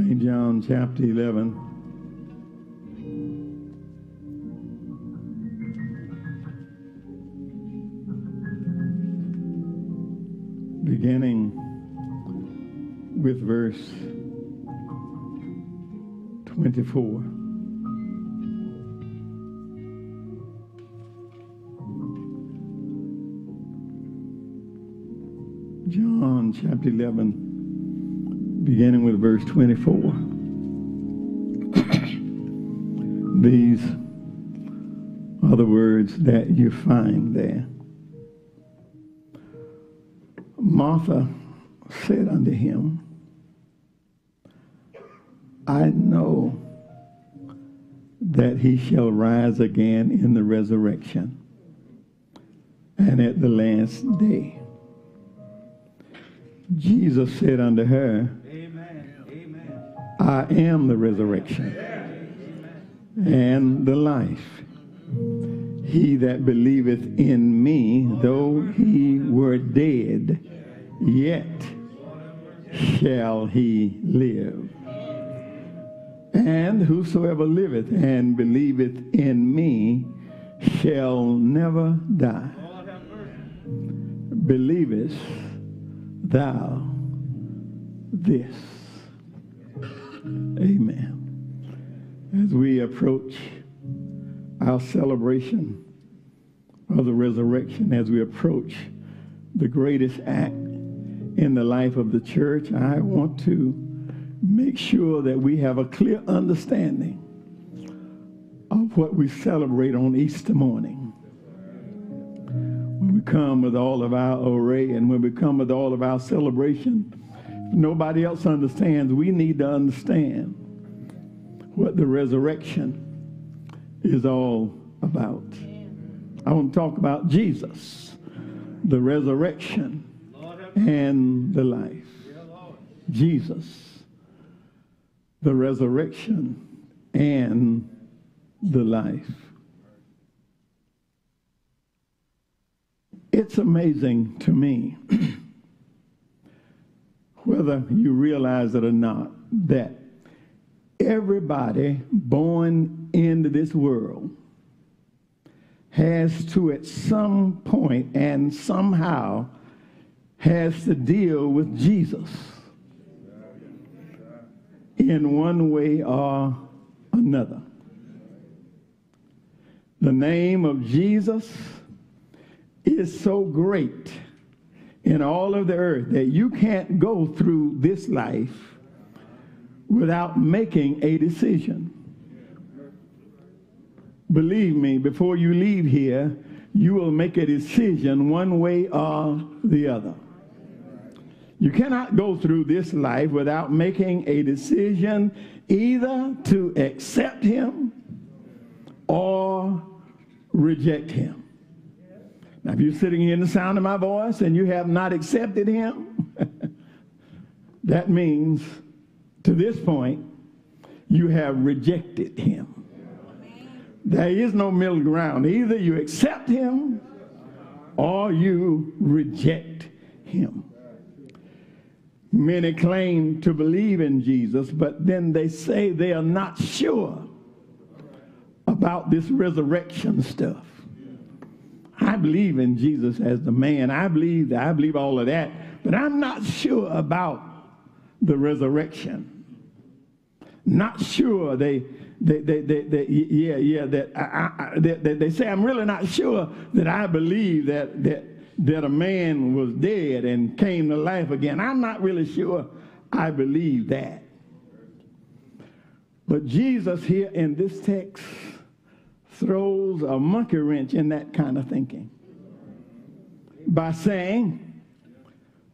St. John chapter 11. beginning with verse 24. John chapter 11, beginning with verse 24. These are the words that you find there. Martha said unto him, I know that he shall rise again in the resurrection and at the last day. Jesus said unto her, I am the resurrection and the life. He that believeth in me, though he were dead, yet shall he live. And whosoever liveth and believeth in me shall never die. Believest thou this? Amen. As we approach our celebration of the resurrection, as we approach the greatest act in the life of the church, I want to make sure that we have a clear understanding of what we celebrate on Easter morning. When we come with all of our array and when we come with all of our celebration, nobody else understands. We need to understand what the resurrection is all about. I want to talk about Jesus, the resurrection, and the life. Jesus, the resurrection, and the life. It's amazing to me, whether you realize it or not, that everybody born into this world has to, at some point and somehow, has to deal with Jesus in one way or another. The name of Jesus is so great in all of the earth that you can't go through this life without making a decision. Believe me, before you leave here, you will make a decision one way or the other. You cannot go through this life without making a decision either to accept him or reject him. Now, if you're sitting here in the sound of my voice and you have not accepted him, that means to this point, you have rejected him. There is no middle ground. Either you accept him or you reject him. Many claim to believe in Jesus, but then they say they are not sure about this resurrection stuff. I believe in Jesus as the man. I believe I believe all of that, but I'm not sure about the resurrection. Not sure they they, they, they, they yeah yeah that I, I, they, they say I'm really not sure that I believe that that that a man was dead and came to life again. I'm not really sure I believe that. But Jesus here in this text throws a monkey wrench in that kind of thinking by saying,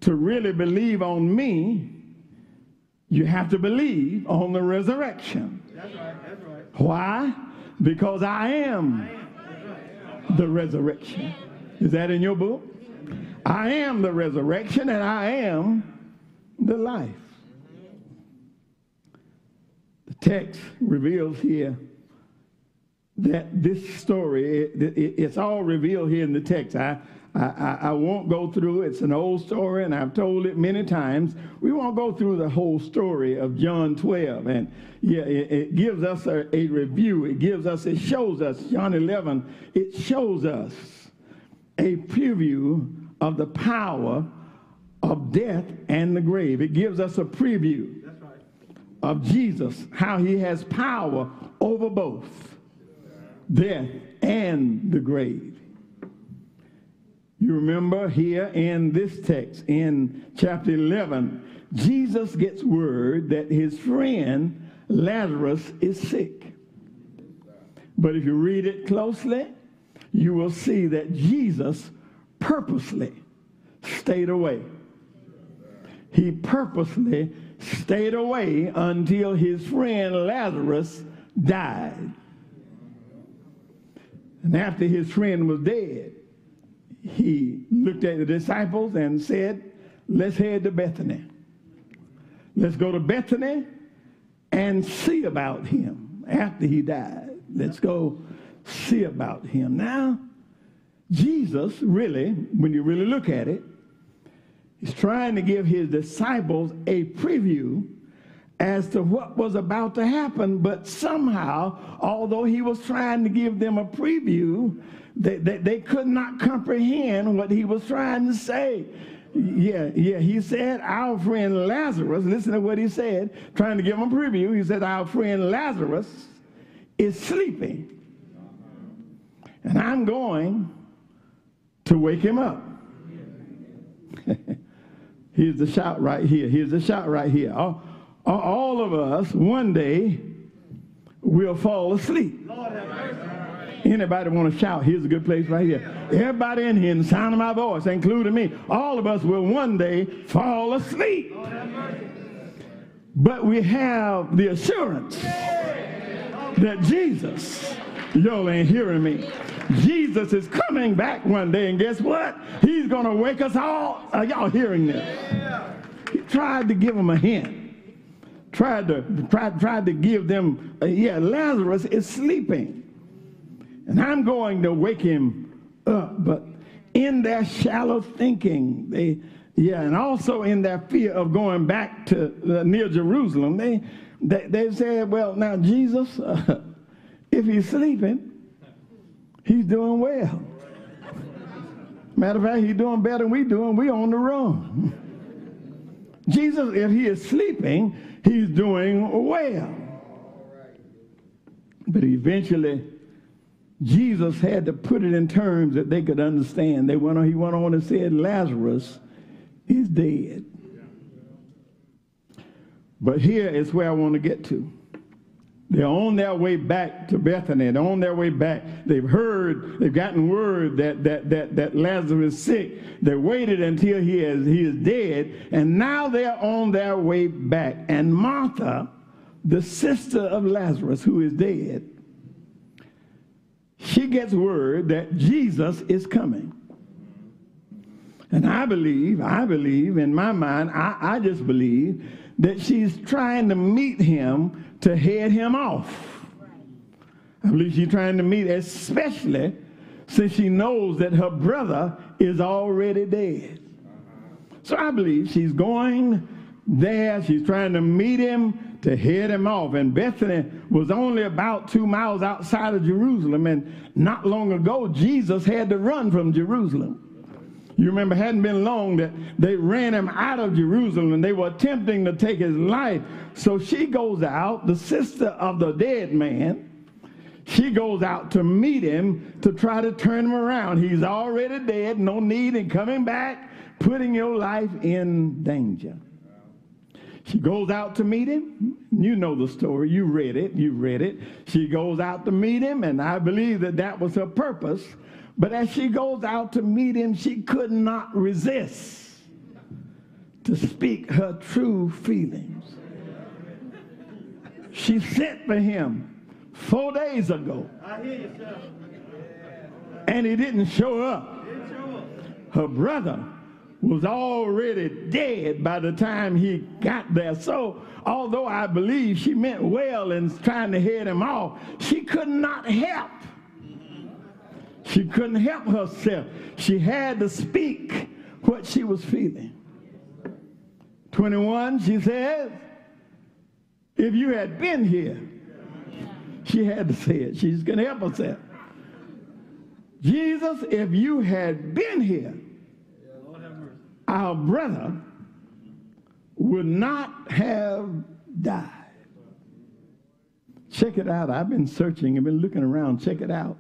to really believe on me, you have to believe on the resurrection. That's right, that's right. Why? Because I am the resurrection. Is that in your book? I am the resurrection and I am the life. The text reveals here that this story, it, it, it's all revealed here in the text. I, I, I, won't go through It's an old story, and I've told it many times. We won't go through the whole story of John 12. And yeah, it, it gives us a, a, review. It gives us, it shows us, John 11, it shows us a preview of the power of death and the grave. It gives us a preview right. of Jesus, how he has power over both death and the grave. You remember here in this text, in chapter 11, Jesus gets word that his friend Lazarus is sick. But if you read it closely, you will see that Jesus purposely stayed away. He purposely stayed away until his friend Lazarus died. And after his friend was dead, he looked at the disciples and said, Let's head to Bethany. Let's go to Bethany and see about him after he died. Let's go see about him. Now, Jesus really, when you really look at it, he's trying to give his disciples a preview as to what was about to happen, but somehow, although he was trying to give them a preview, they, they, they could not comprehend what he was trying to say. Yeah, yeah. He said, Our friend Lazarus, listen to what he said, trying to give them a preview. He said, Our friend Lazarus is sleeping. And I'm going to wake him up. Here's the shout right here. Here's the shout right here. All, Uh, all of us, one day, will fall asleep. Anybody want to shout? Here's a good place right here. Everybody in here, in the sound of my voice, including me, all of us will one day fall asleep. But we have the assurance that Jesus, y'all ain't hearing me. Jesus is coming back one day, and guess what? He's going to wake us all. Are y'all hearing this? He tried to give him a hint. Tried to tried, tried to give them. Uh, yeah, Lazarus is sleeping, and I'm going to wake him up. But in their shallow thinking, they yeah, and also in their fear of going back to uh, near Jerusalem, they they, they said, well, now Jesus, uh, if he's sleeping, he's doing well. Matter of fact, he's doing better than we doing. We on the run. Jesus, if he is sleeping, he's doing well. But eventually, Jesus had to put it in terms that they could understand. They went on, he went on and said, Lazarus is dead. But here is where I want to get to. They're on their way back to Bethany. They're on their way back. They've heard, they've gotten word that, that, that, that Lazarus is sick. They waited until he is, he is dead, and now they're on their way back. And Martha, the sister of Lazarus, who is dead, she gets word that Jesus is coming. And I believe, I believe, in my mind, I, I just believe that she's trying to meet him to head him off. I believe she's trying to meet, especially since she knows that her brother is already dead. So I believe she's going there. She's trying to meet him to head him off. And Bethany was only about two miles outside of Jerusalem. And not long ago, Jesus had to run from Jerusalem. You remember, it hadn't been long that they ran him out of Jerusalem and they were attempting to take his life. So she goes out, the sister of the dead man, she goes out to meet him to try to turn him around. He's already dead, no need in coming back, putting your life in danger. She goes out to meet him. You know the story. You read it. You read it. She goes out to meet him, and I believe that that was her purpose but as she goes out to meet him, she could not resist to speak her true feelings. She sent for him four days ago. And he didn't show up. Her brother was already dead by the time he got there. So, although I believe she meant well in trying to head him off, she could not help she couldn't help herself. She had to speak what she was feeling. 21, she says, if you had been here, she had to say it. She's going to help herself. Jesus, if you had been here, our brother would not have died. Check it out. I've been searching, I've been looking around. Check it out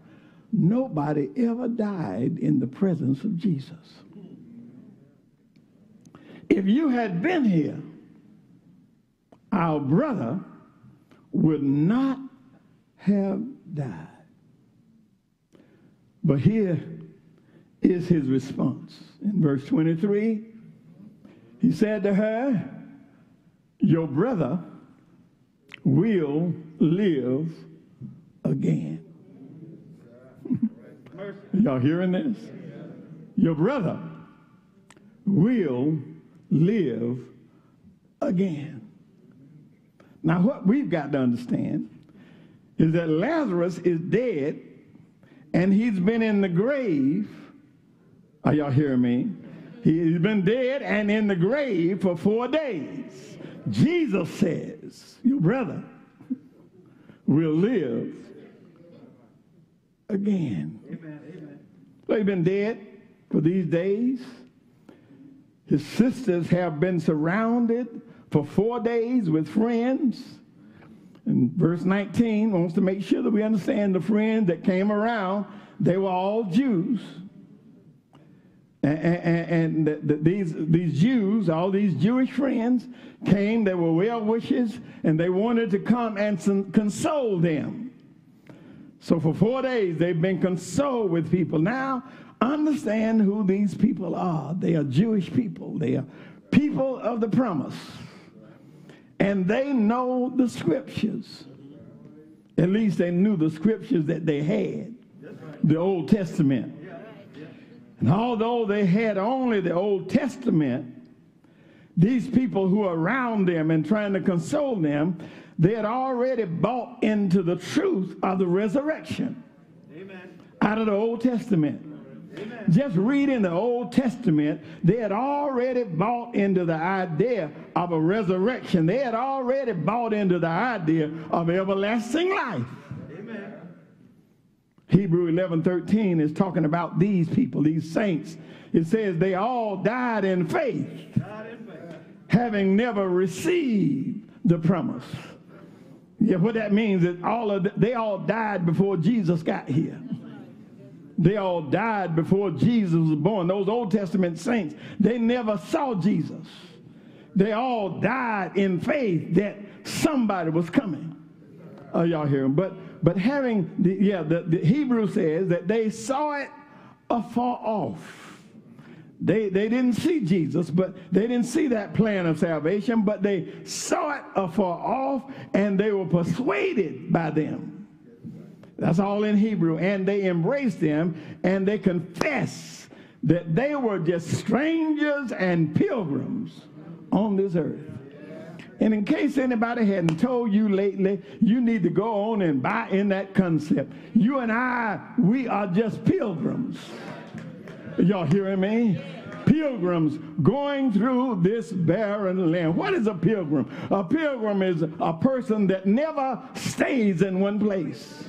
nobody ever died in the presence of Jesus. If you had been here, our brother would not have died. But here is his response. In verse 23, he said to her, Your brother will live again. Y'all hearing this? Your brother will live again. Now, what we've got to understand is that Lazarus is dead and he's been in the grave. Are y'all hearing me? He's been dead and in the grave for four days. Jesus says, Your brother will live again. Amen. He's been dead for these days. His sisters have been surrounded for four days with friends. And verse 19 wants to make sure that we understand the friends that came around, they were all Jews. And, and, and the, the, these, these Jews, all these Jewish friends, came, they were well wishers, and they wanted to come and console them. So for four days, they've been consoled with people. Now, understand who these people are. They are Jewish people. They are people of the promise. And they know the scriptures. At least they knew the scriptures that they had, the Old Testament. And although they had only the Old Testament, these people who are around them and trying to console them, they had already bought into the truth of the resurrection Amen. out of the Old Testament. Amen. Just reading the Old Testament, they had already bought into the idea of a resurrection. They had already bought into the idea of everlasting life. Amen. Hebrew 11 13 is talking about these people, these saints. It says they all died in faith, died in faith. having never received the promise. Yeah, what that means is all of the, they all died before Jesus got here. They all died before Jesus was born. Those Old Testament saints, they never saw Jesus. They all died in faith that somebody was coming. Uh, y'all hear him? But but having the yeah, the, the Hebrew says that they saw it afar off. They, they didn't see Jesus, but they didn't see that plan of salvation, but they saw it afar off and they were persuaded by them. That's all in Hebrew. And they embraced them and they confessed that they were just strangers and pilgrims on this earth. And in case anybody hadn't told you lately, you need to go on and buy in that concept. You and I, we are just pilgrims. Y'all hearing me? Pilgrims going through this barren land. What is a pilgrim? A pilgrim is a person that never stays in one place.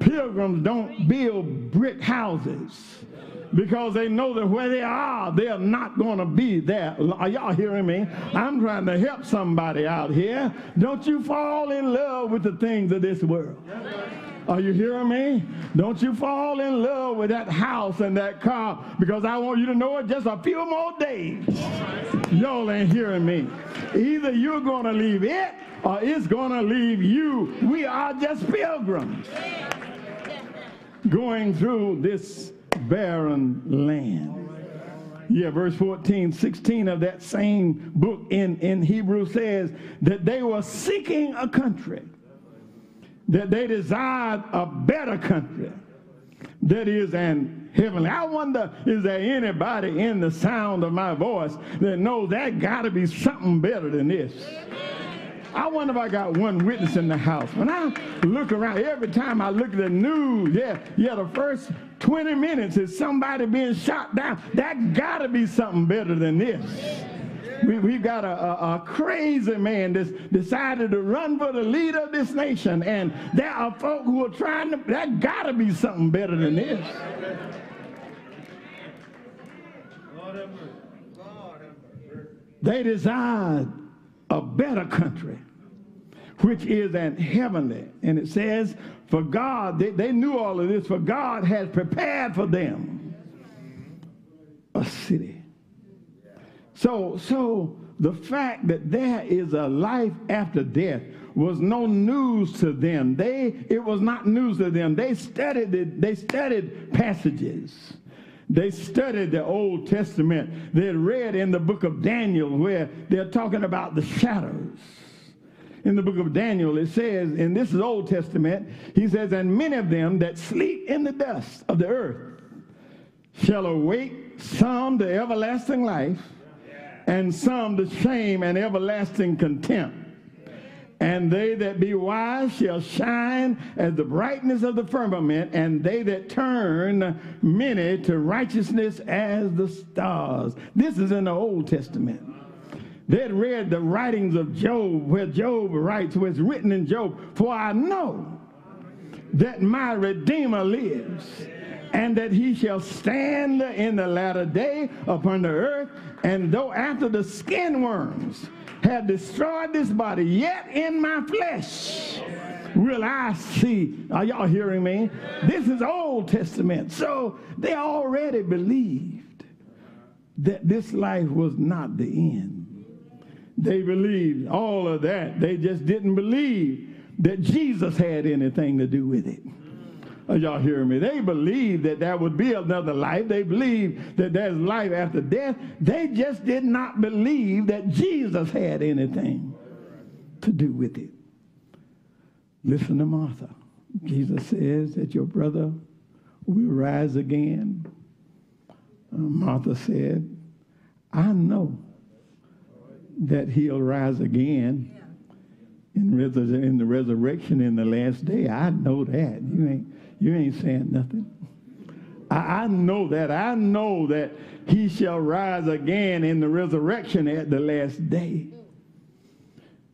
Pilgrims don't build brick houses because they know that where they are, they're not going to be there. Are y'all hearing me? I'm trying to help somebody out here. Don't you fall in love with the things of this world. Are you hearing me? Don't you fall in love with that house and that car because I want you to know it just a few more days. Y'all ain't hearing me. Either you're going to leave it or it's going to leave you. We are just pilgrims going through this barren land. Yeah, verse 14, 16 of that same book in, in Hebrew says that they were seeking a country, that they desired a better country that is an heavenly. I wonder, is there anybody in the sound of my voice that knows that got to be something better than this? I wonder if I got one witness in the house. When I look around, every time I look at the news, yeah, yeah, the first 20 minutes is somebody being shot down. That got to be something better than this. We, we've got a, a, a, crazy man that's decided to run for the leader of this nation. And there are folk who are trying to, that got to be something better than this. They desired a better country, which is an heavenly. And it says, for God, they, they knew all of this, for God has prepared for them a city. So, so the fact that there is a life after death was no news to them. They, it was not news to them. They studied it, they studied passages they studied the Old Testament. They read in the book of Daniel where they're talking about the shadows. In the book of Daniel, it says, and this is Old Testament, he says, and many of them that sleep in the dust of the earth shall awake, some to everlasting life, and some to shame and everlasting contempt. And they that be wise shall shine as the brightness of the firmament, and they that turn many to righteousness as the stars. This is in the Old Testament. They had read the writings of Job, where Job writes, where it's written in Job, For I know that my Redeemer lives, and that he shall stand in the latter day upon the earth, and though after the skin worms, have destroyed this body, yet in my flesh will I see. Are y'all hearing me? This is Old Testament. So they already believed that this life was not the end. They believed all of that. They just didn't believe that Jesus had anything to do with it. Y'all hearing me? They believe that there would be another life. They believe that there's life after death. They just did not believe that Jesus had anything to do with it. Listen to Martha. Jesus says that your brother will rise again. Uh, Martha said, I know that he'll rise again in, in the resurrection in the last day. I know that. You ain't you ain't saying nothing. I, I know that. I know that he shall rise again in the resurrection at the last day.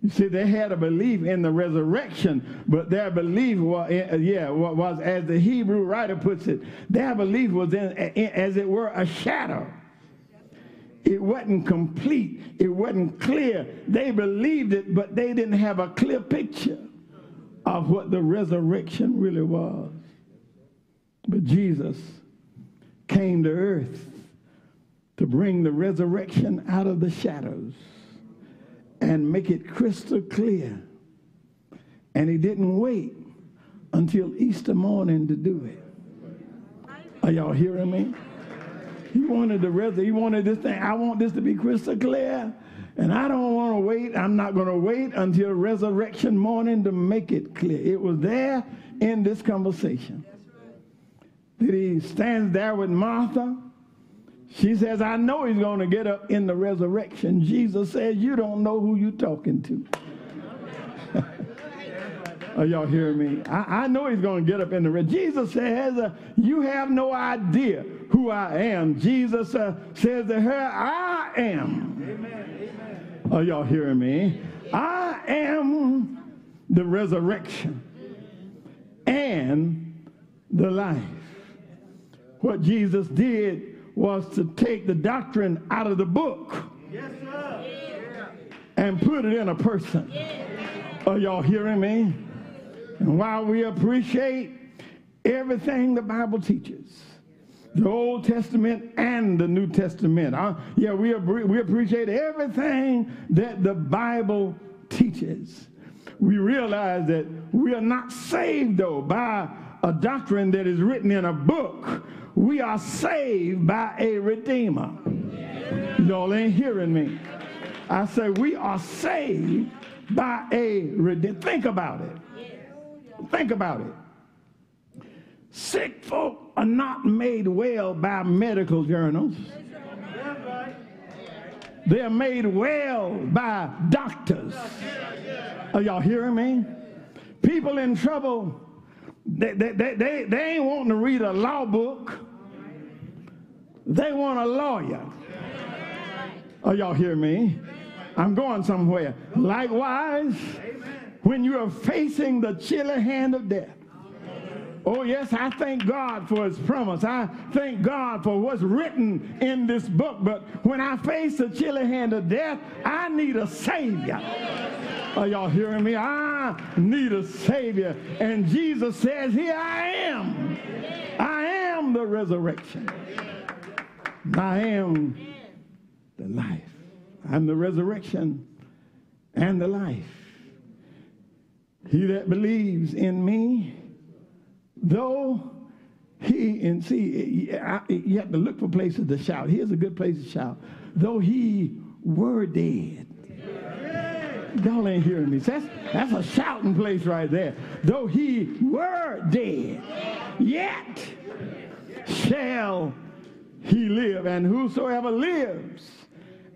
You see, they had a belief in the resurrection, but their belief was, eh, yeah, was as the Hebrew writer puts it, their belief was in, in, as it were, a shadow. It wasn't complete. It wasn't clear. They believed it, but they didn't have a clear picture of what the resurrection really was. But Jesus came to earth to bring the resurrection out of the shadows and make it crystal clear And he didn't wait until Easter morning to do it. Are y'all hearing me? He wanted the rest. He wanted this thing. I want this to be crystal clear. And I don't want to wait. I'm not going to wait until resurrection morning to make it clear. It was there in this conversation. That he stands there with Martha. She says, I know he's going to get up in the resurrection. Jesus says, You don't know who you're talking to. Are y'all hearing me? I, I know he's going to get up in the red. Jesus says, uh, You have no idea who I am. Jesus uh, says to her, I am. Amen. Are y'all hearing me? I am the resurrection and the life. What Jesus did was to take the doctrine out of the book yes, and put it in a person. Are y'all hearing me? And while we appreciate everything the Bible teaches, the Old Testament and the New Testament, uh, yeah, we, we appreciate everything that the Bible teaches. We realize that we are not saved, though, by a doctrine that is written in a book. We are saved by a Redeemer. Y'all ain't hearing me. I say we are saved by a Redeemer. Think about it. Think about it. Sick folk are not made well by medical journals. They are made well by doctors. Are y'all hearing me? People in trouble, they, they, they, they, ain't wanting to read a law book. They want a lawyer. Are y'all hearing me? I'm going somewhere. Likewise, when you are facing the chilly hand of death. Oh, yes, I thank God for his promise. I thank God for what's written in this book. But when I face the chilly hand of death, I need a Savior. Are y'all hearing me? I need a Savior. And Jesus says, Here I am. I am the resurrection. I am the life. I'm the resurrection and the life. He that believes in me, though he, and see, you have to look for places to shout. Here's a good place to shout. Though he were dead. Y'all ain't hearing me. That's, that's a shouting place right there. Though he were dead, yet shall he live. And whosoever lives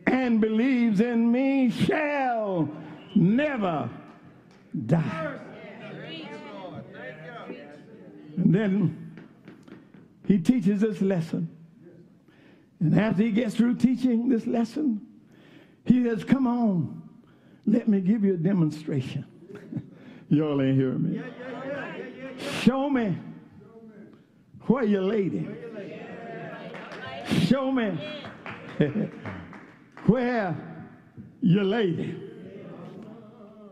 and believes in me shall never die. And then he teaches this lesson. And after he gets through teaching this lesson, he says, Come on, let me give you a demonstration. Y'all ain't hearing me. Show me where you lady. Show me where you lady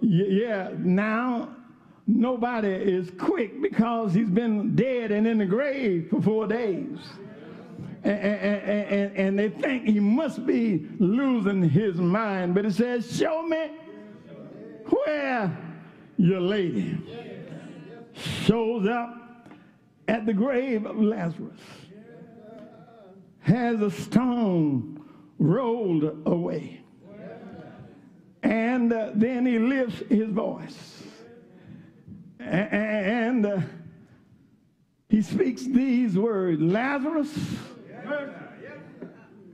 yeah, now nobody is quick because he's been dead and in the grave for four days. And, and, and, and, they think he must be losing his mind. But it says, Show me where your lady shows up at the grave of Lazarus, has a stone rolled away. And uh, then he lifts his voice. And uh, he speaks these words Lazarus,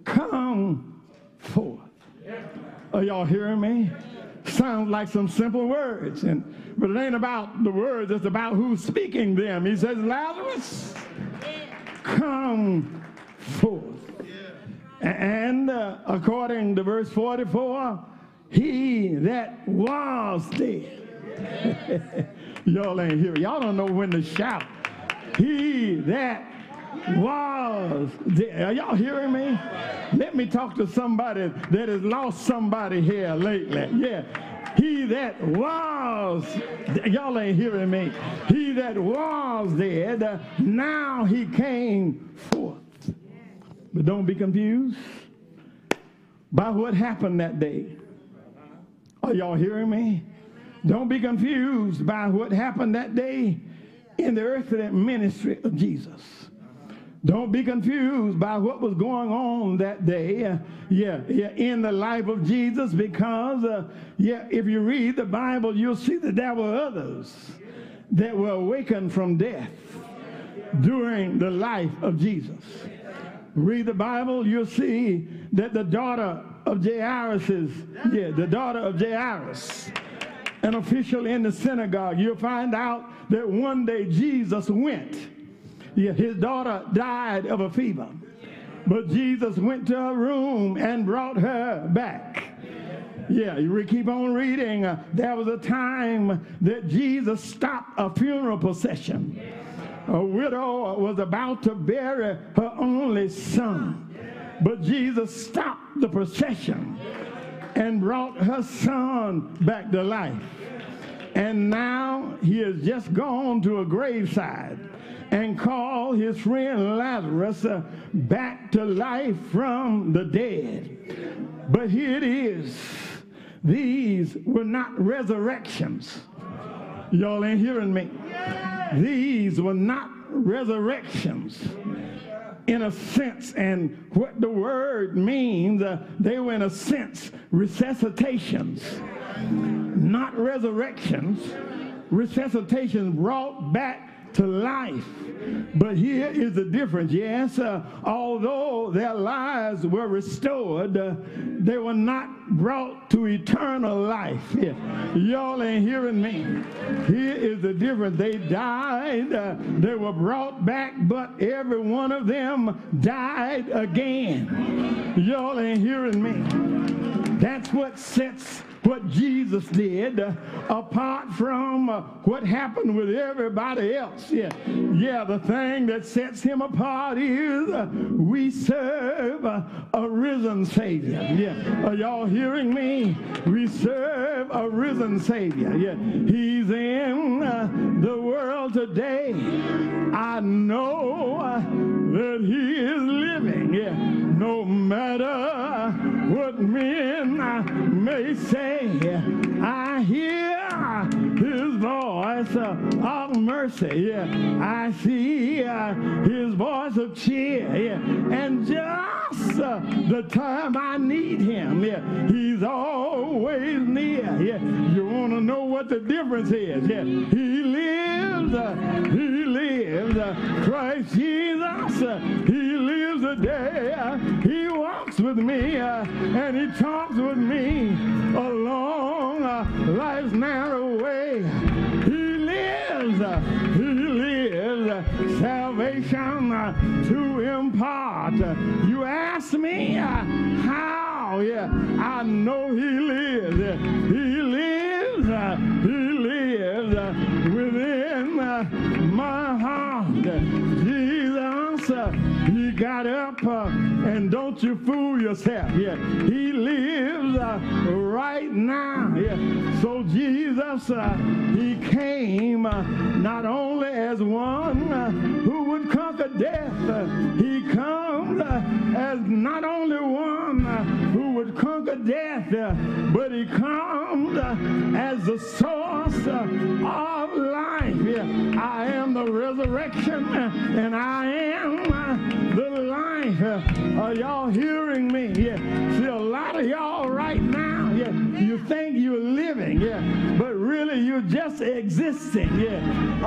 come forth. Are y'all hearing me? Sounds like some simple words, and but it ain't about the words, it's about who's speaking them. He says, Lazarus, come forth. And uh, according to verse 44, he that was dead. Y'all ain't here. Y'all don't know when to shout. He that was. Are y'all hearing me? Let me talk to somebody that has lost somebody here lately. Yeah. He that was, y'all ain't hearing me. He that was dead, now he came forth. But don't be confused by what happened that day. Are y'all hearing me? Don't be confused by what happened that day in the earthly ministry of Jesus. Don't be confused by what was going on that day, uh, yeah, yeah, in the life of Jesus, because, uh, yeah, if you read the Bible, you'll see that there were others that were awakened from death during the life of Jesus. Read the Bible, you'll see that the daughter of Jairus is, yeah, the daughter of Jairus, an official in the synagogue. You'll find out that one day Jesus went. His daughter died of a fever. But Jesus went to her room and brought her back. Yeah, you keep on reading. Uh, there was a time that Jesus stopped a funeral procession. A widow was about to bury her only son. But Jesus stopped the procession and brought her son back to life. And now he has just gone to a graveside and called his friend Lazarus uh, back to life from the dead. But here it is. These were not resurrections. Y'all ain't hearing me. These were not resurrections in a sense, and what the word means, uh, they were in a sense resuscitations, not resurrections. Resuscitations brought back to life. But here is the difference. Yes, uh, although their lives were restored, uh, they were not brought to eternal life. Yeah. Y'all ain't hearing me. Here is the difference. They died, uh, they were brought back, but every one of them died again. Y'all ain't hearing me. That's what sets what Jesus did uh, apart from uh, what happened with everybody else. Yeah, yeah, the thing that sets him apart is uh, we serve a risen Savior. Yeah, are y'all hearing me? We serve a risen Savior. Yeah, he's in the world today. I know that he is living. Yeah, no matter what men may say. I hear his voice of mercy. I see his voice of cheer. And just the time I need him, he's always near. You want to know what the difference is? He lives. Uh, he lives. Christ Jesus. He lives today. He walks with me and he talks with me along life's narrow way. He lives. He lives. Salvation to impart. You ask me how? Yeah, I know he lives. He lives. He lives my heart. Jesus, he got up and don't you fool yourself. Yeah, he lives uh, right now. Yeah, so Jesus, uh, he came uh, not only as one uh, who would conquer death, uh, he comes uh, as not only one who would conquer death, but he comes as the source of life. I am the resurrection and I am the life. Are y'all hearing me? See, a lot of y'all right now, yeah, you think you're living, yeah, but really you're just existing, yeah,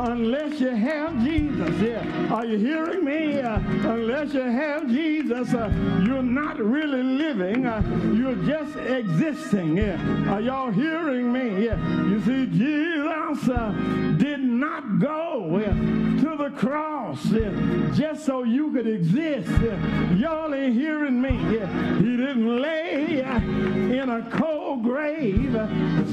unless you have Jesus, yeah. Are you hearing me? Uh, unless you have Jesus, uh, you're not really living, uh, you're just existing, yeah. Are y'all hearing me? Yeah. You see, Jesus uh, did not go yeah, to the cross yeah, just so you could exist. Yeah. Y'all ain't hearing me. He didn't lay uh, in a cold grave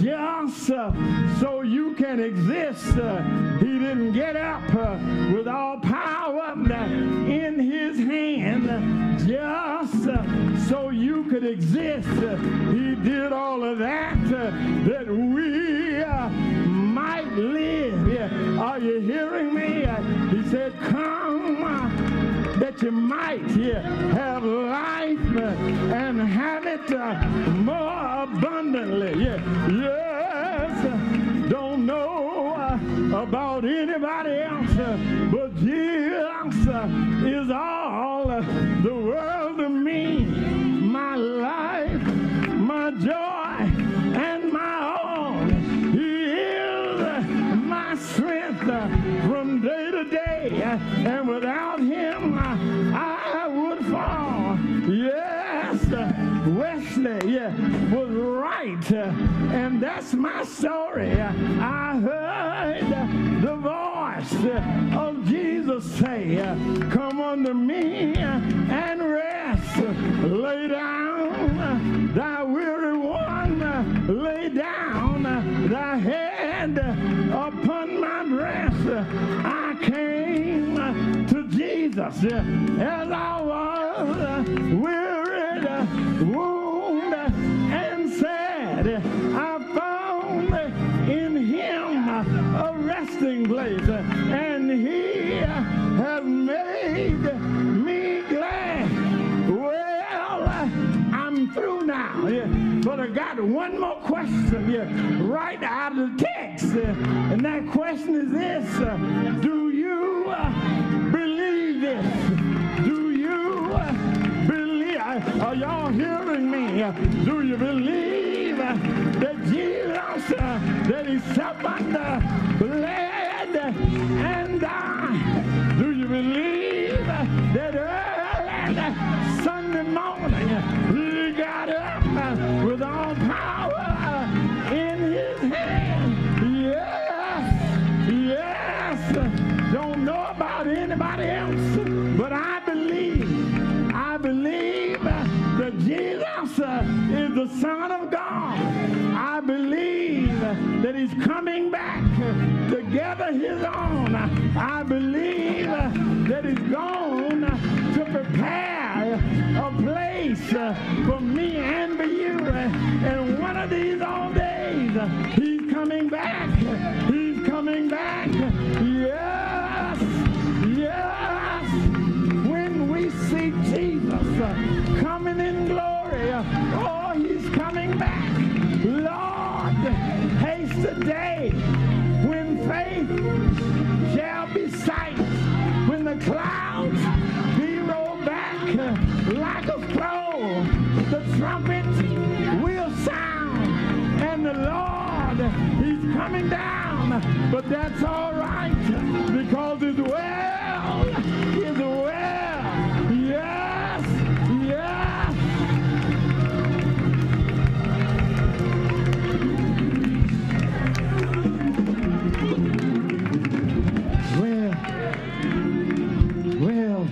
just uh, so you can exist. Uh, he didn't get up uh, with all power um, in his hand just uh, so you could exist. He did all of that uh, that we might live. Are you hearing me? He said, come that you might have life and have it uh, more abundantly. Yes. Uh, about anybody else, uh, but Jesus uh, is all the world to me. My life, my joy, and my all. He is my strength from day to day, and without Wesley was right, and that's my story. I heard the voice of Jesus say, Come unto me and rest. Lay down thy weary one, lay down thy head upon my breast. I came to Jesus as I was wearied, place, and he has made me glad. Well, I'm through now, yeah, but I got one more question yeah, right out of the text, and that question is this: Do you uh, believe this? Do you uh, believe? Are y'all hearing me? Do you believe that Jesus, uh, that suffered, uh, bled, and died? Do you believe uh, that early Sunday morning He got up uh, with all power uh, in His hand? Yes, yes. Don't know about anybody else, but I believe. I believe uh, that Jesus uh, is the Son of God. I believe that He's coming back to gather His own. I believe that He's gone to prepare a place for me and for you. And one of these old days, coming down, but that's all right because it's well, it's well. Yes, yes. Well, well,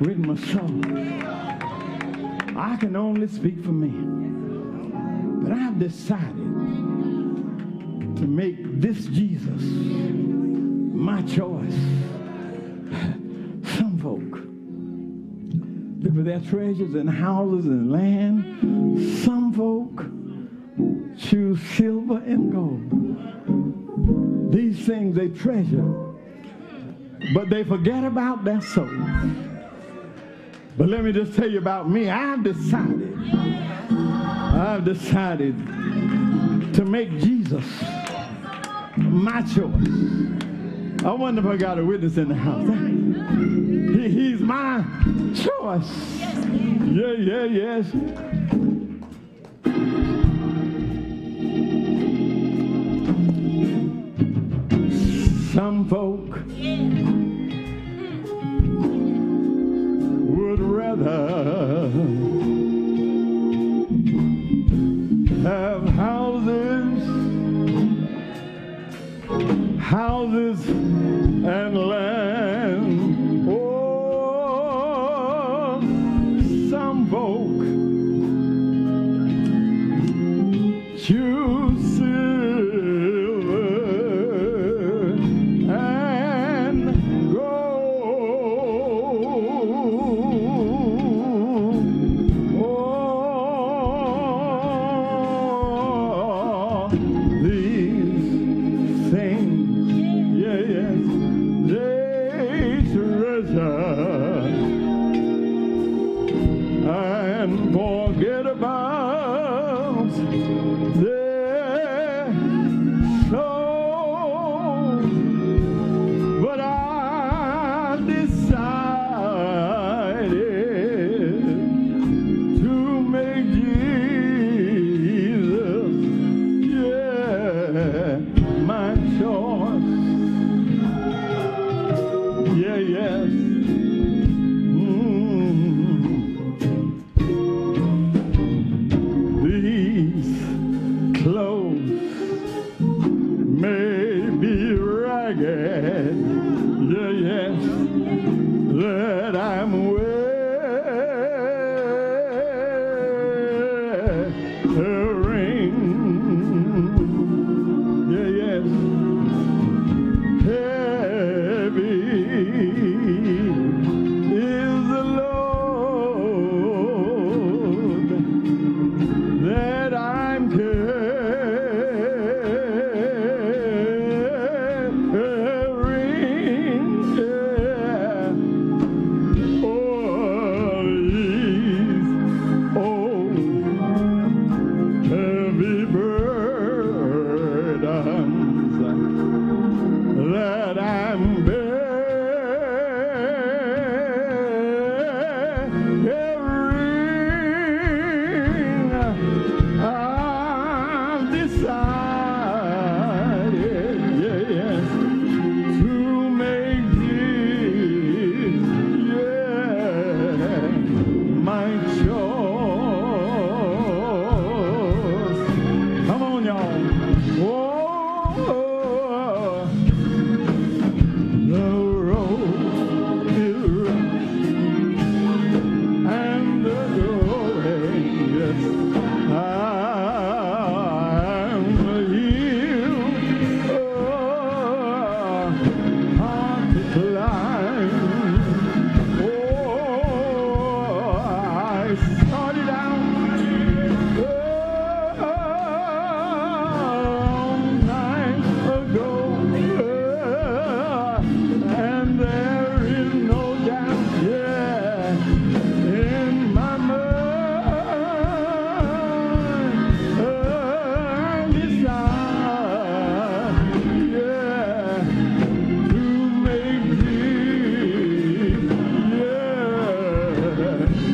with my soul, I can only speak for me. But I've decided to make this Jesus my choice. Some folk for their treasures and houses and land. Some folk choose silver and gold. These things they treasure, but they forget about their soul. But let me just tell you about me. I've decided, I've decided to make Jesus my choice. I wonder if I got a witness in the house. He- he's my choice. Yeah, yeah, yes. Some folk would rather have houses, houses and land. forget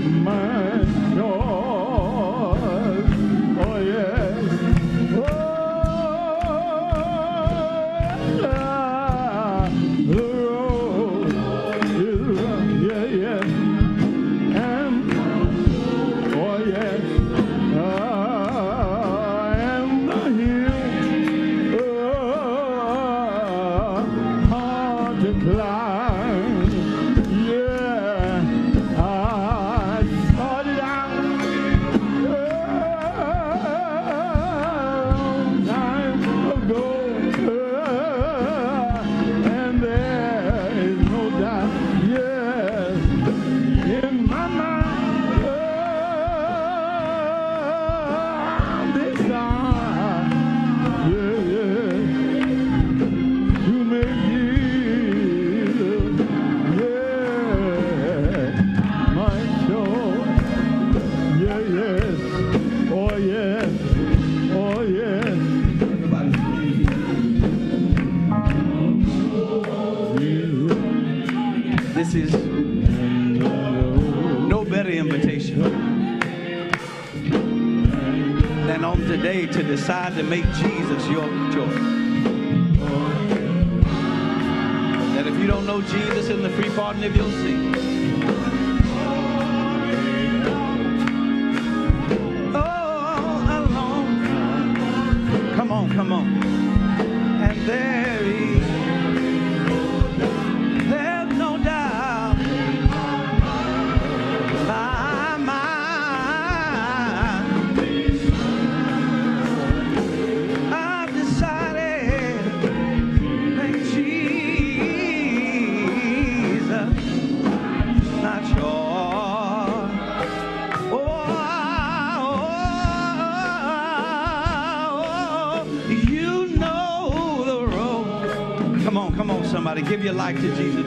my your life to Jesus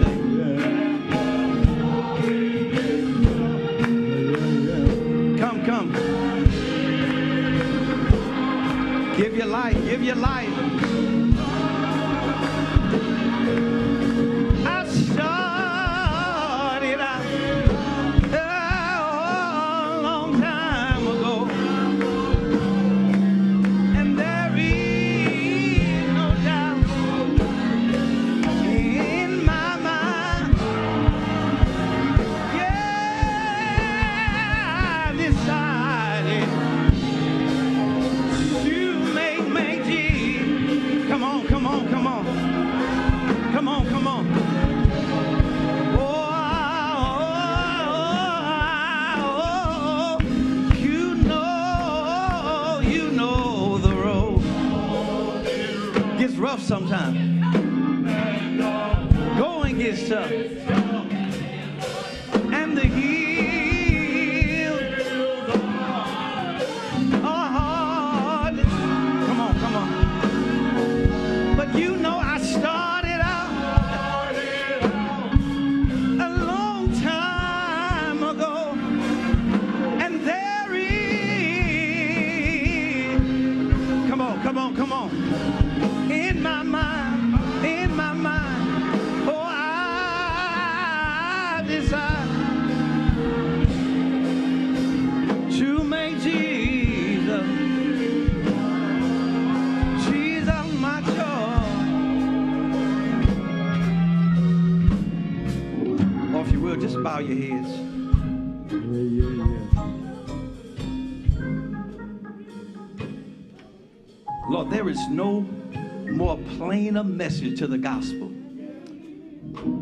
message to the gospel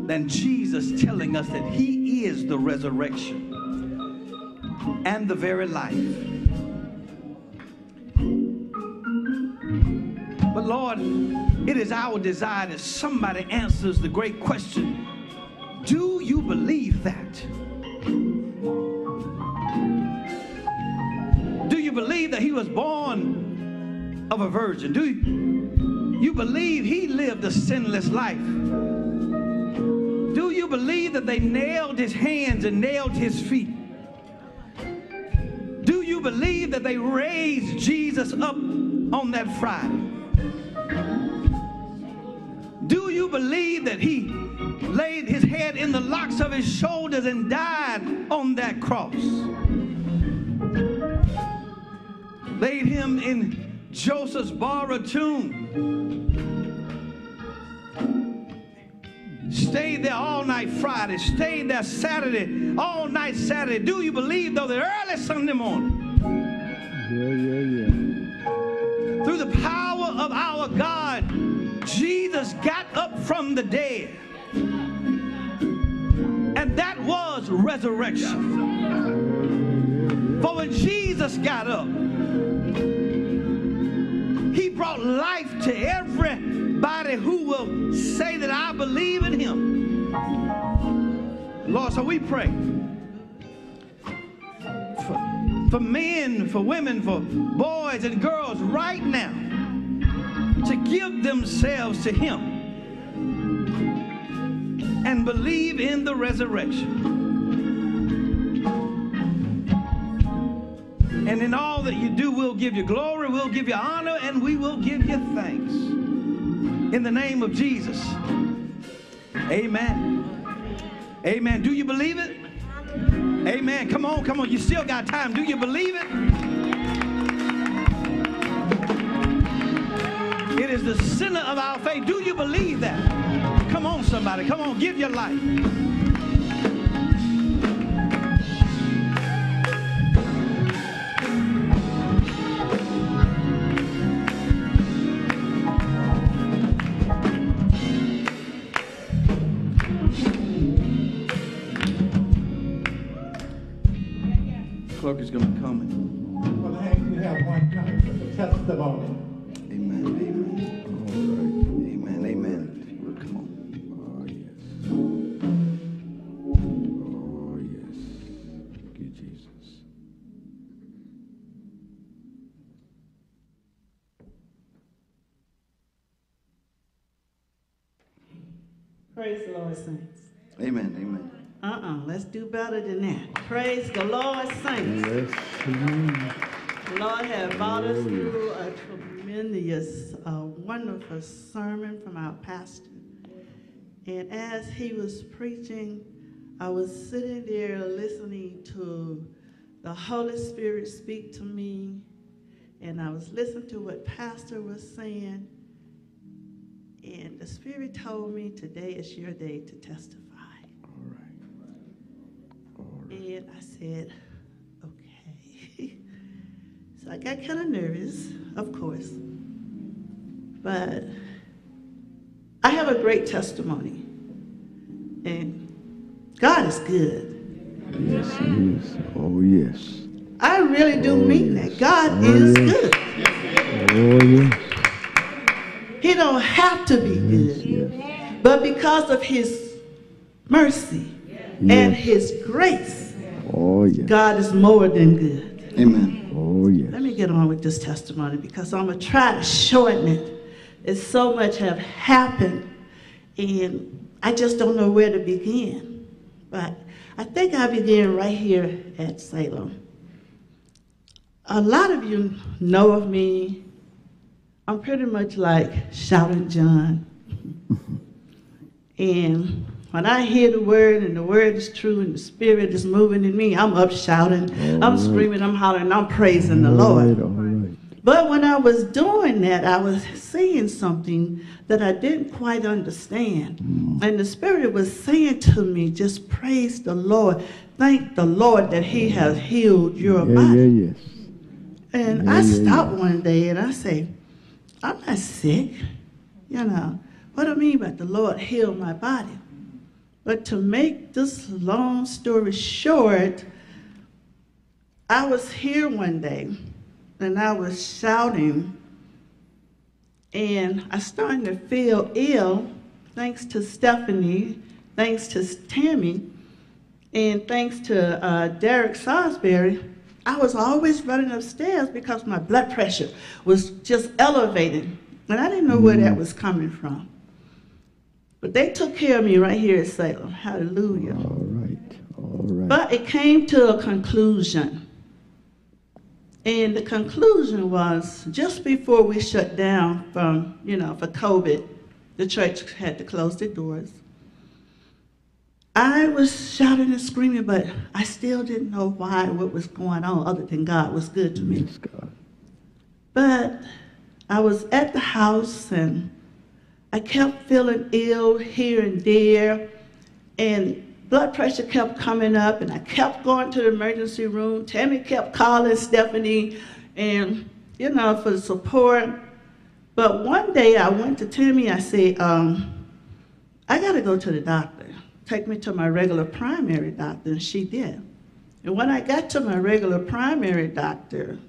than Jesus telling us that he is the resurrection and the very life. But Lord, it is our desire that somebody answers the great question Do you believe that? Do you believe that he was born of a virgin? Do you, you believe he lived a sinless life? Do you believe that they nailed his hands and nailed his feet? Do you believe that they raised Jesus up on that Friday? Do you believe that he laid his head in the locks of his shoulders and died on that cross? Laid him in Joseph's borrowed tomb. Stayed there all night Friday, stayed there Saturday, all night Saturday. Do you believe, though, that early Sunday morning, Yeah, yeah, yeah. through the power of our God, Jesus got up from the dead? And that was resurrection. For when Jesus got up, he brought life to everybody who will say that I believe in him. Lord, so we pray for, for men, for women, for boys and girls right now to give themselves to him and believe in the resurrection. And in all that you do, we'll give you glory, we'll give you honor, and we will give you thanks. In the name of Jesus. Amen. Amen. Do you believe it? Amen. Come on, come on. You still got time. Do you believe it? It is the center of our faith. Do you believe that? Come on, somebody. Come on, give your life. Clerk is going to come and Well, Hank, you have one coming for the testimony. Amen. Amen. Amen. Amen. If you would come on. Oh, yes. Oh, yes. Thank you, Jesus. Praise the Lord, saints. Amen. Amen. Uh-uh, let's do better than that. Praise the Lord, saints. Yes. The Lord has brought us through a tremendous, uh, wonderful sermon from our pastor. And as he was preaching, I was sitting there listening to the Holy Spirit speak to me, and I was listening to what Pastor was saying. And the Spirit told me today is your day to testify. All right. All right. And I said, okay. so I got kind of nervous, of course. But I have a great testimony. And God is good. Yes, he is. Oh, yes. I really do Oh, mean yes. that. God Oh, is yes. good. Oh, yes. He don't have to be good. But because of his mercy and his grace, Oh, yes. God is more than good. Amen. Oh, yes. Let me get on with this testimony because I'm gonna try to shorten it. It's so much have happened, and I just don't know where to begin. But I think I begin right here at Salem. A lot of you know of me. I'm pretty much like shouting John. and when I hear the word and the word is true and the spirit is moving in me, I'm up shouting, I'm screaming, I'm hollering, I'm praising the All right, Lord. all right. But when I was doing that, I was seeing something that I didn't quite understand. Mm. And the Spirit was saying to me, just praise the Lord. Thank the Lord that He has healed your Yeah, body. yeah, yes. And Yeah, I stopped one day and I say, I'm not sick. You know, what do I mean by the Lord healed my body. But to make this long story short, I was here one day and I was shouting and I started to feel ill thanks to Stephanie, thanks to Tammy, and thanks to uh, Derek Salisbury. I was always running upstairs because my blood pressure was just elevated. And I didn't know where that was coming from. But they took care of me right here at Salem. Hallelujah. All right, all right. But it came to a conclusion. And the conclusion was just before we shut down from, you know, for COVID, the church had to close their doors. I was shouting and screaming, but I still didn't know why, what was going on, other than God was good to me. yes, God. But I was at the house and I kept feeling ill here and there, and blood pressure kept coming up, and I kept going to the emergency room. Tammy kept calling Stephanie, and you know, for support. But one day I went to Tammy, I said, um, I got to go to the doctor. Take me to my regular primary doctor, and she did. And when I got to my regular primary doctor,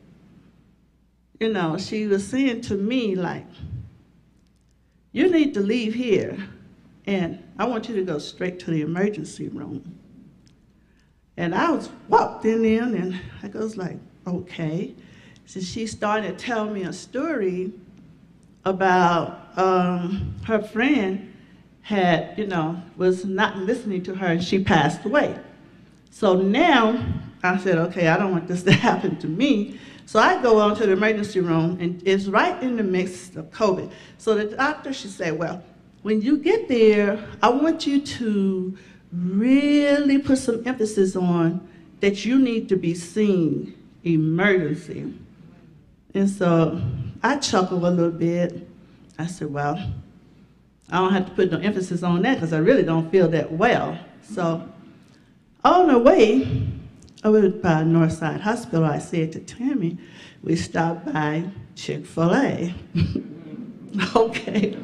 you know, she was saying to me, like, you need to leave here, and I want you to go straight to the emergency room. And I was walked in there, and I goes like, okay. So she started telling me a story about um, her friend had, you know, was not listening to her, and she passed away. So now I said, okay, I don't want this to happen to me. So I go on to the emergency room, and it's right in the midst of COVID. So the doctor, she said, well, when you get there, I want you to really put some emphasis on that you need to be seen emergency. And so I chuckled a little bit. I said, well, I don't have to put no emphasis on that because I really don't feel that well. So on the way over by Northside Hospital, I said to Tammy, we stopped by Chick-fil-A. okay.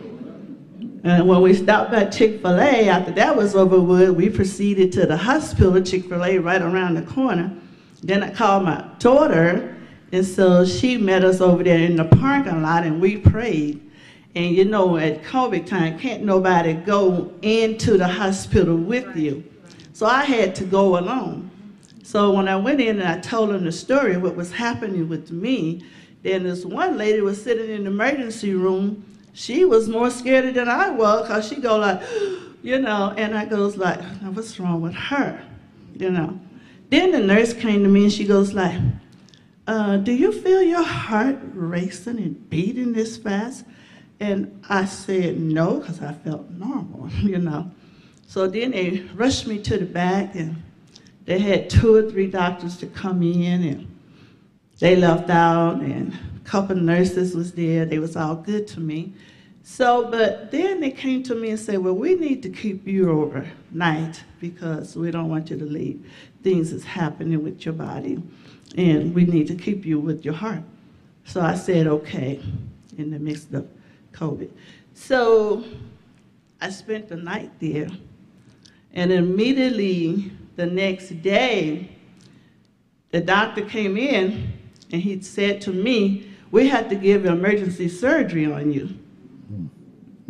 And when we stopped by Chick-fil-A, after that was over with, we proceeded to the hospital, Chick-fil-A right around the corner. Then I called my daughter, and so she met us over there in the parking lot, and we prayed. And you know, at COVID time, can't nobody go into the hospital with you. So I had to go alone. So when I went in and I told them the story of what was happening with me, then this one lady was sitting in the emergency room. She was more scared than I was because she go like, you know, and I goes like, what's wrong with her? You know. Then the nurse came to me and she goes like, uh, do you feel your heart racing and beating this fast? And I said no, because I felt normal, you know. So then they rushed me to the back, and they had two or three doctors to come in, and they left out, and a couple of nurses was there. They was all good to me. So, but then they came to me and said, well, we need to keep you overnight because we don't want you to leave. Things is happening with your body, and we need to keep you with your heart. So I said, okay, in the midst of COVID. So I spent the night there. And immediately the next day, the doctor came in and he said to me, We had to give emergency surgery on you. Hmm.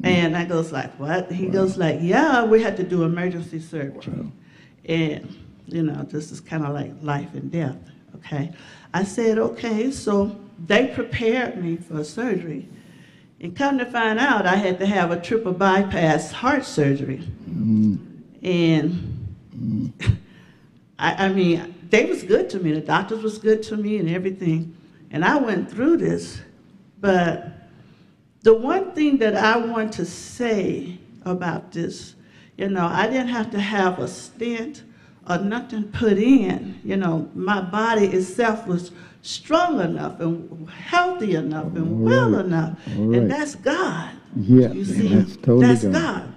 And I goes like, what? He goes like, yeah, we had to do emergency surgery. And, you know, this is kind of like life and death, okay? I said, okay, so they prepared me for surgery. And come to find out, I had to have a triple bypass heart surgery. Hmm. And I, I mean, they was good to me. The doctors was good to me and everything. And I went through this. But the one thing that I want to say about this, you know, I didn't have to have a stent or nothing put in. You know, my body itself was strong enough and healthy enough and well enough. Right. And that's God. Yeah, You see, that's totally that's God.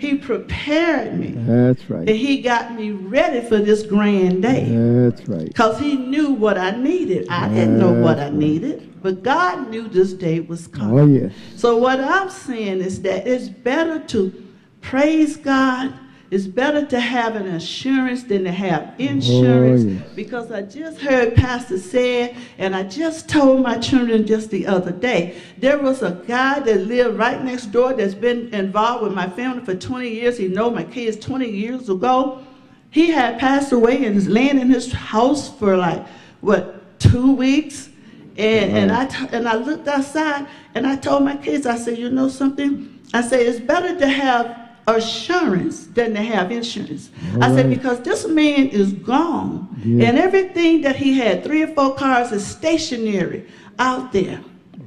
He prepared me. That's right. And he got me ready for this grand day. That's right. Because he knew what I needed. I didn't know what I needed. But God knew this day was oh, coming. Oh, yes. So what I'm saying is that it's better to praise God. It's better to have an assurance than to have oh, insurance. yes. Because I just heard Pastor say, and I just told my children just the other day, there was a guy that lived right next door that's been involved with my family for 20 years. He know my kids 20 years ago. He had passed away and is laying in his house for like, what, two weeks? And, and, I t- and I looked outside and I told my kids, I said, you know something? I said, it's better to have assurance than to have insurance. I said, because this man is gone. Yeah. And everything that he had, three or four cars, is stationary out there.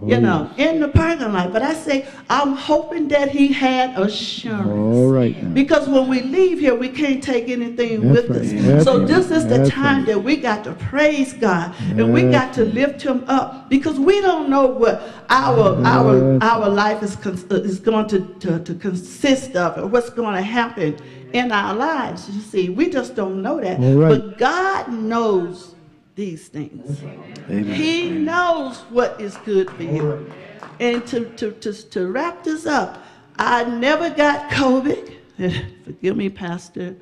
You Oh, know, in the parking lot. But I say, I'm hoping that he had assurance. All right now. Because when we leave here, we can't take anything That's with right. us. That's so right. this is the That's time right. that we got to praise God and we got to lift Him up because we don't know what our our our life is cons- is going to, to to consist of or what's going to happen in our lives. You see, we just don't know that. But God knows these things. He knows what is good for you. And to, to, to, to wrap this up, I never got COVID. Forgive me, Pastor.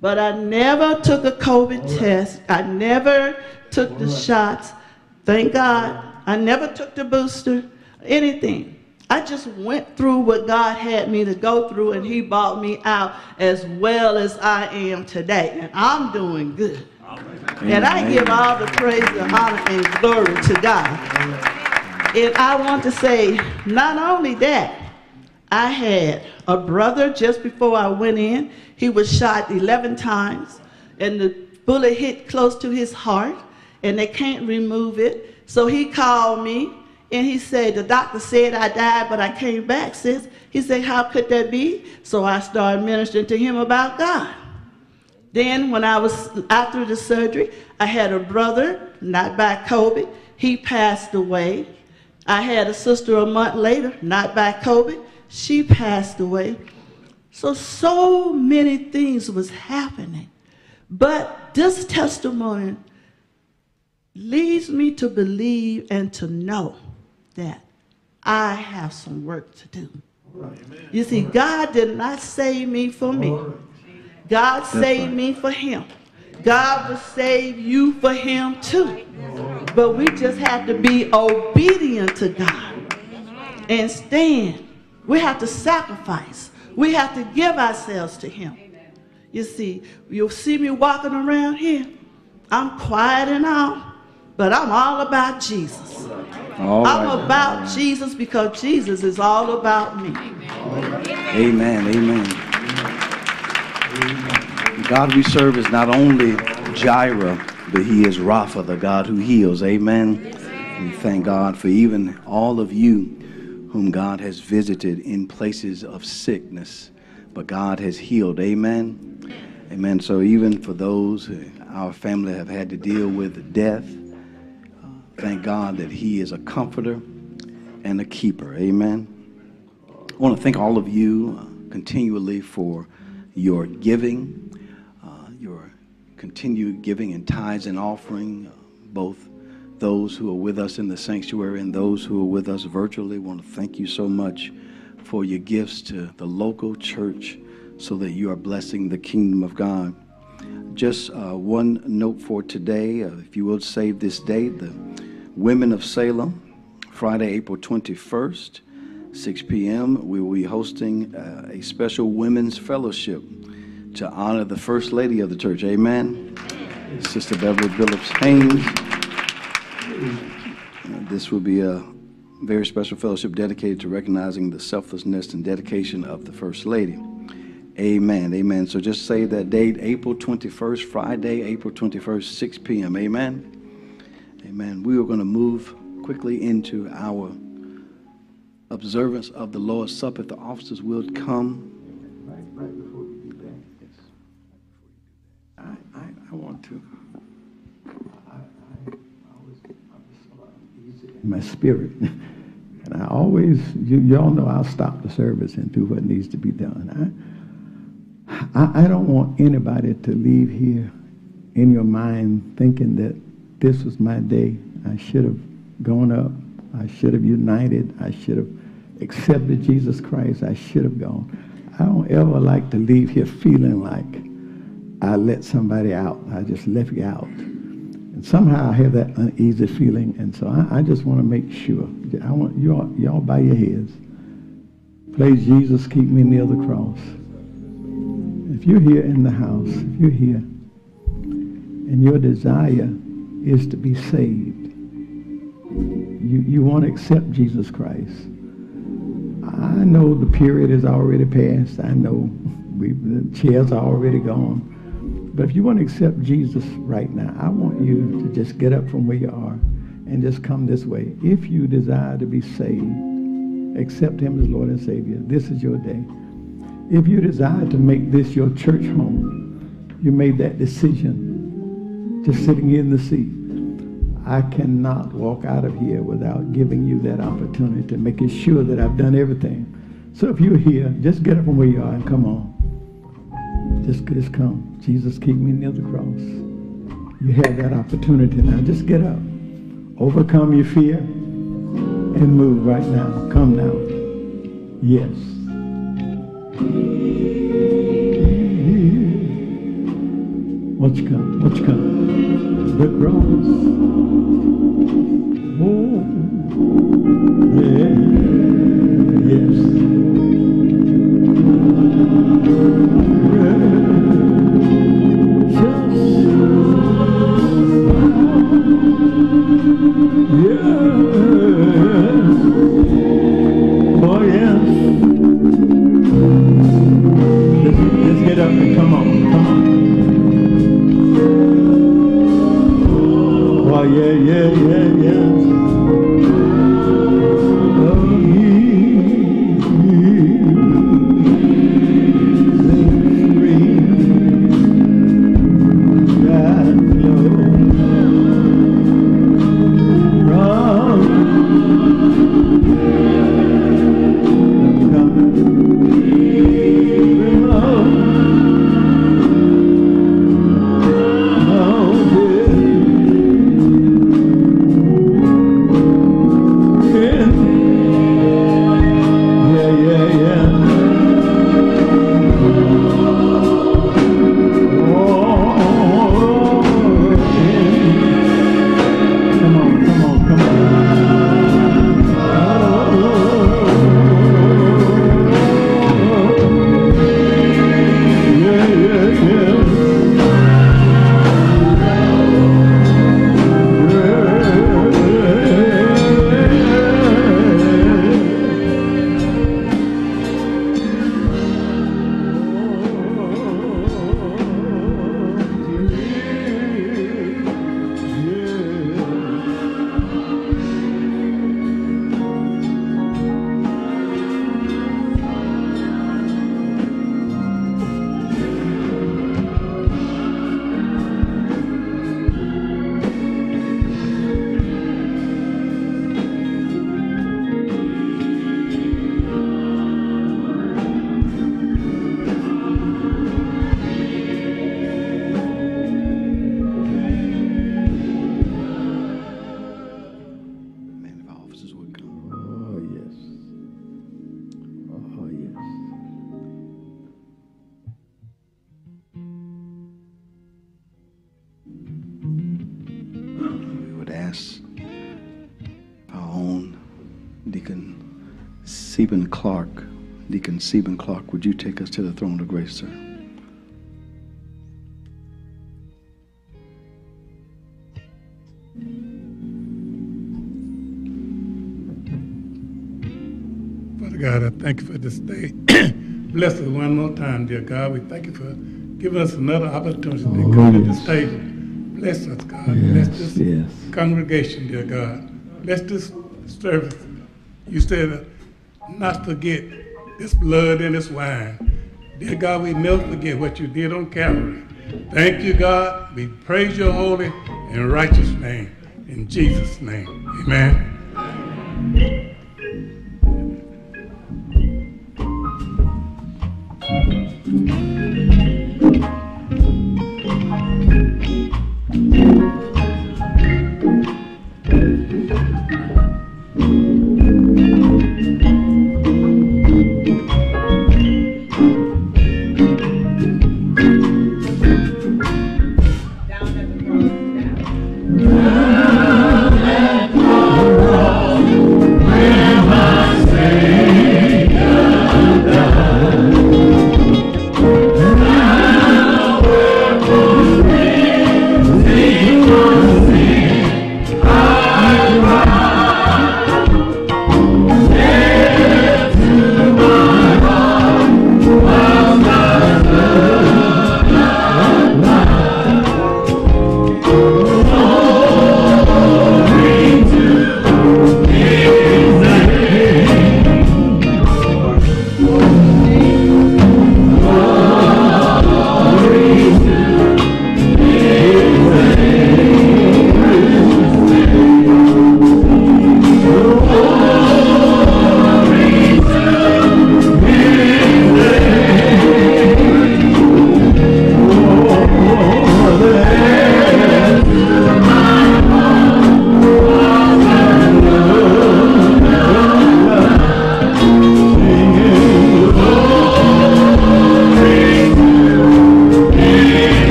But I never took a COVID test. I never took the shots. Thank God. I never took the booster, anything. I just went through what God had me to go through, and He brought me out as well as I am today. And I'm doing good. And I give all the praise and honor and glory to God. And I want to say, not only that, I had a brother just before I went in. He was shot 11 times, and the bullet hit close to his heart, and they can't remove it. So he called me, and he said, The doctor said I died, but I came back, sis. He said, How could that be? So I started ministering to him about God. Then, when I was after the surgery, I had a brother, not by COVID. He passed away. I had a sister a month later, not by COVID. She passed away. So, so many things was happening. But this testimony leads me to believe and to know that I have some work to do. You see, God did not save me for me. God saved me for him. God will save you for him too. But we just have to be obedient to God and stand. We have to sacrifice. We have to give ourselves to him. You see, you'll see me walking around here. I'm quiet and all, but I'm all about Jesus. All I'm right. about Jesus because Jesus is all about me. Amen. Amen. The God we serve is not only Jireh, but He is Rapha, the God who heals. Amen. We thank God for even all of you whom God has visited in places of sickness, but God has healed. Amen. Amen. So even for those our family have had to deal with death, uh, thank God that He is a comforter and a keeper. Amen. I want to thank all of you uh, continually for your giving, your continued giving in tithes and offering, uh, both those who are with us in the sanctuary and those who are with us virtually. Want to thank you so much for your gifts to the local church so that you are blessing the kingdom of God. Just uh, one note for today, uh, if you will save this date, the Women of Salem, Friday, April 21st. 6 p.m., we will be hosting uh, a special women's fellowship to honor the First Lady of the church. Amen. Sister Beverly Phillips Haynes. This will be a very special fellowship dedicated to recognizing the selflessness and dedication of the First Lady. Amen. Amen. So just say that date, April 21st, Friday, April 21st, 6 p.m. Amen. Amen. We are going to move quickly into our observance of the Lord's Supper. If the officers will come. Want to. My spirit. And I always, you, y'all know I'll stop the service and do what needs to be done. I, I, I don't want anybody to leave here in your mind thinking that this was my day. I should have gone up. I should have united. I should have accepted Jesus Christ. I should have gone. I don't ever like to leave here feeling like I let somebody out. I just left you out. And somehow I have that uneasy feeling. And so I, I just want to make sure. I want you all, y'all bow your heads. Please, Jesus, keep me near the cross. If you're here in the house, if you're here, and your desire is to be saved, you, you want to accept Jesus Christ. I know the period is already passed. I know we, the chairs are already gone. But if you want to accept Jesus right now, I want you to just get up from where you are and just come this way. If you desire to be saved, accept him as Lord and Savior. This is your day. If you desire to make this your church home, you made that decision just sitting in the seat. I cannot walk out of here without giving you that opportunity, to making sure that I've done everything. So if you're here, just get up from where you are and come on. Just, just come. Jesus, keep me near the cross. You have that opportunity now. Just get up. Overcome your fear and move right now. Come now. Yes. Watch come? Watch come? The cross. Oh, yeah. Us to the throne of grace, sir? Father God, I thank you for this day. Bless us one more time, dear God. We thank you for giving us another opportunity to Oh, come to this yes. table. Bless us, God. Bless Yes, this yes. congregation, dear God. Bless this service. You said uh, not forget this blood and this wine. Dear God, we never forget what you did on Calvary. Thank you, God. We praise your holy and righteous name. In Jesus' name, amen.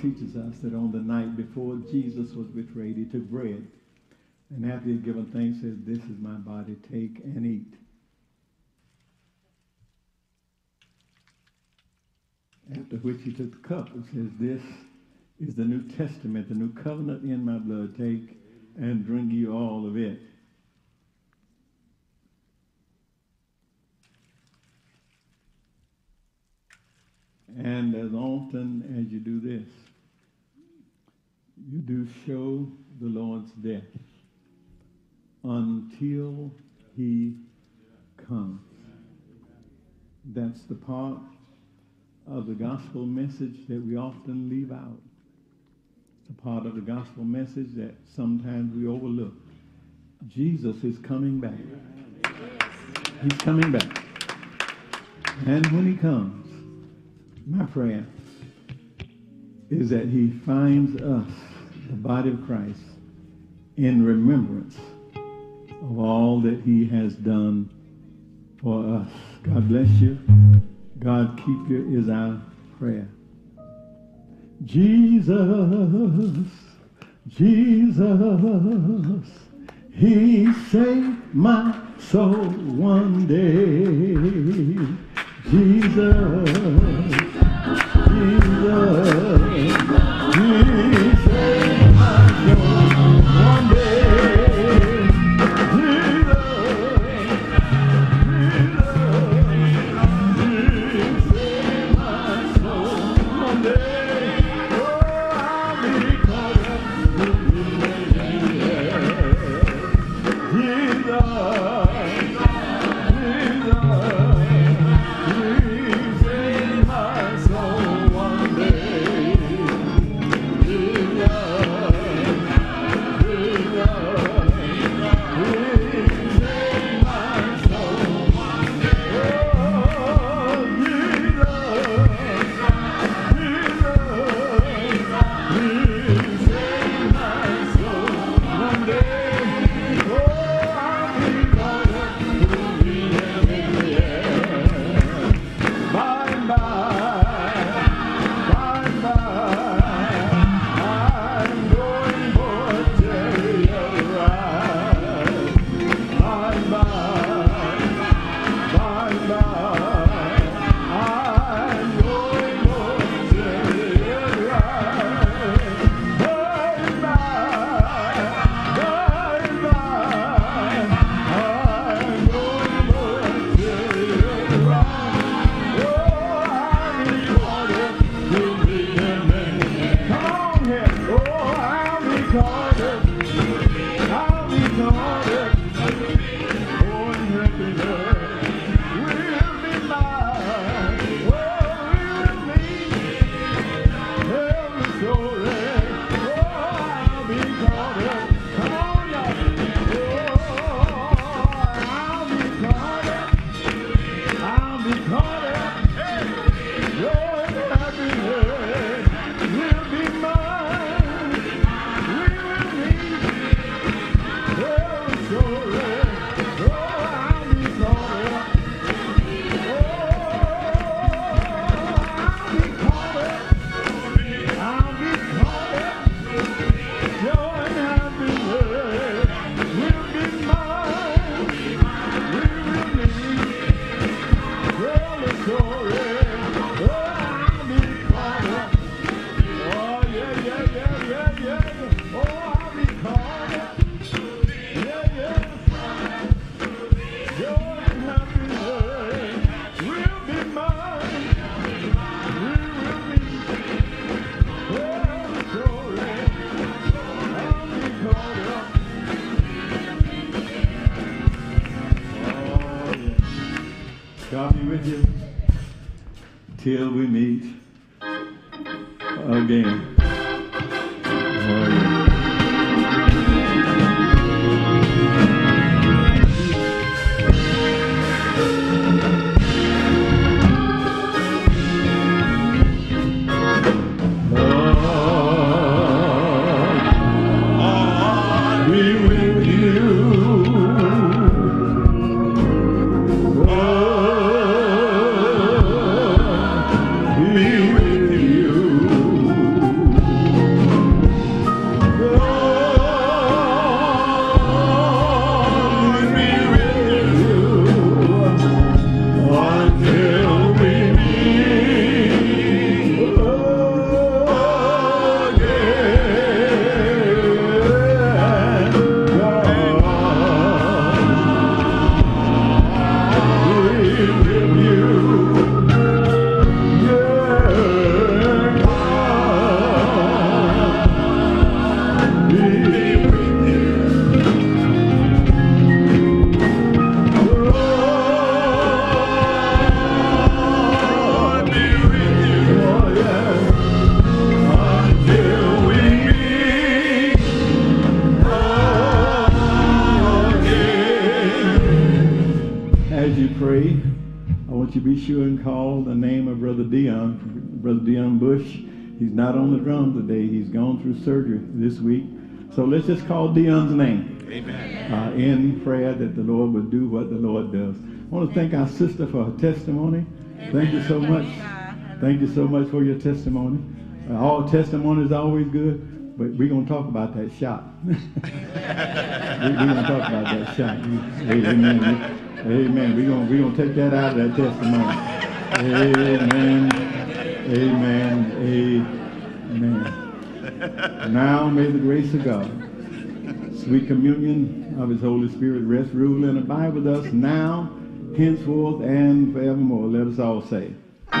Teaches us that on the night before Jesus was betrayed, he took bread. And after he had given thanks, said, This is my body, take and eat. After which he took the cup and says, This is the New Testament, the new covenant in my blood. Take and drink you all of it. And as often as you do this, you do show the Lord's death until he comes. That's the part of the gospel message that we often leave out. A part of the gospel message that sometimes we overlook. Jesus is coming back. He's coming back. And when he comes, my prayer is that he finds us, the body of Christ, in remembrance of all that he has done for us. God bless you. God keep you is our prayer. Jesus, Jesus, he saved my soul one day. Jesus, Jesus, just call Dion's name. Amen. Uh, in prayer that the Lord would do what the Lord does. I want to thank our sister for her testimony. Thank you so much. Thank you so much for your testimony. Uh, all testimony is always good, but we're going to talk about that shot. we're going to talk about that shot. Amen. Amen. We're going we're gonna take that out of that testimony. Amen. Amen. Amen. Now may the grace of God, sweet communion of his Holy Spirit rest, rule, and abide with us now, henceforth, and forevermore. Let us all say. There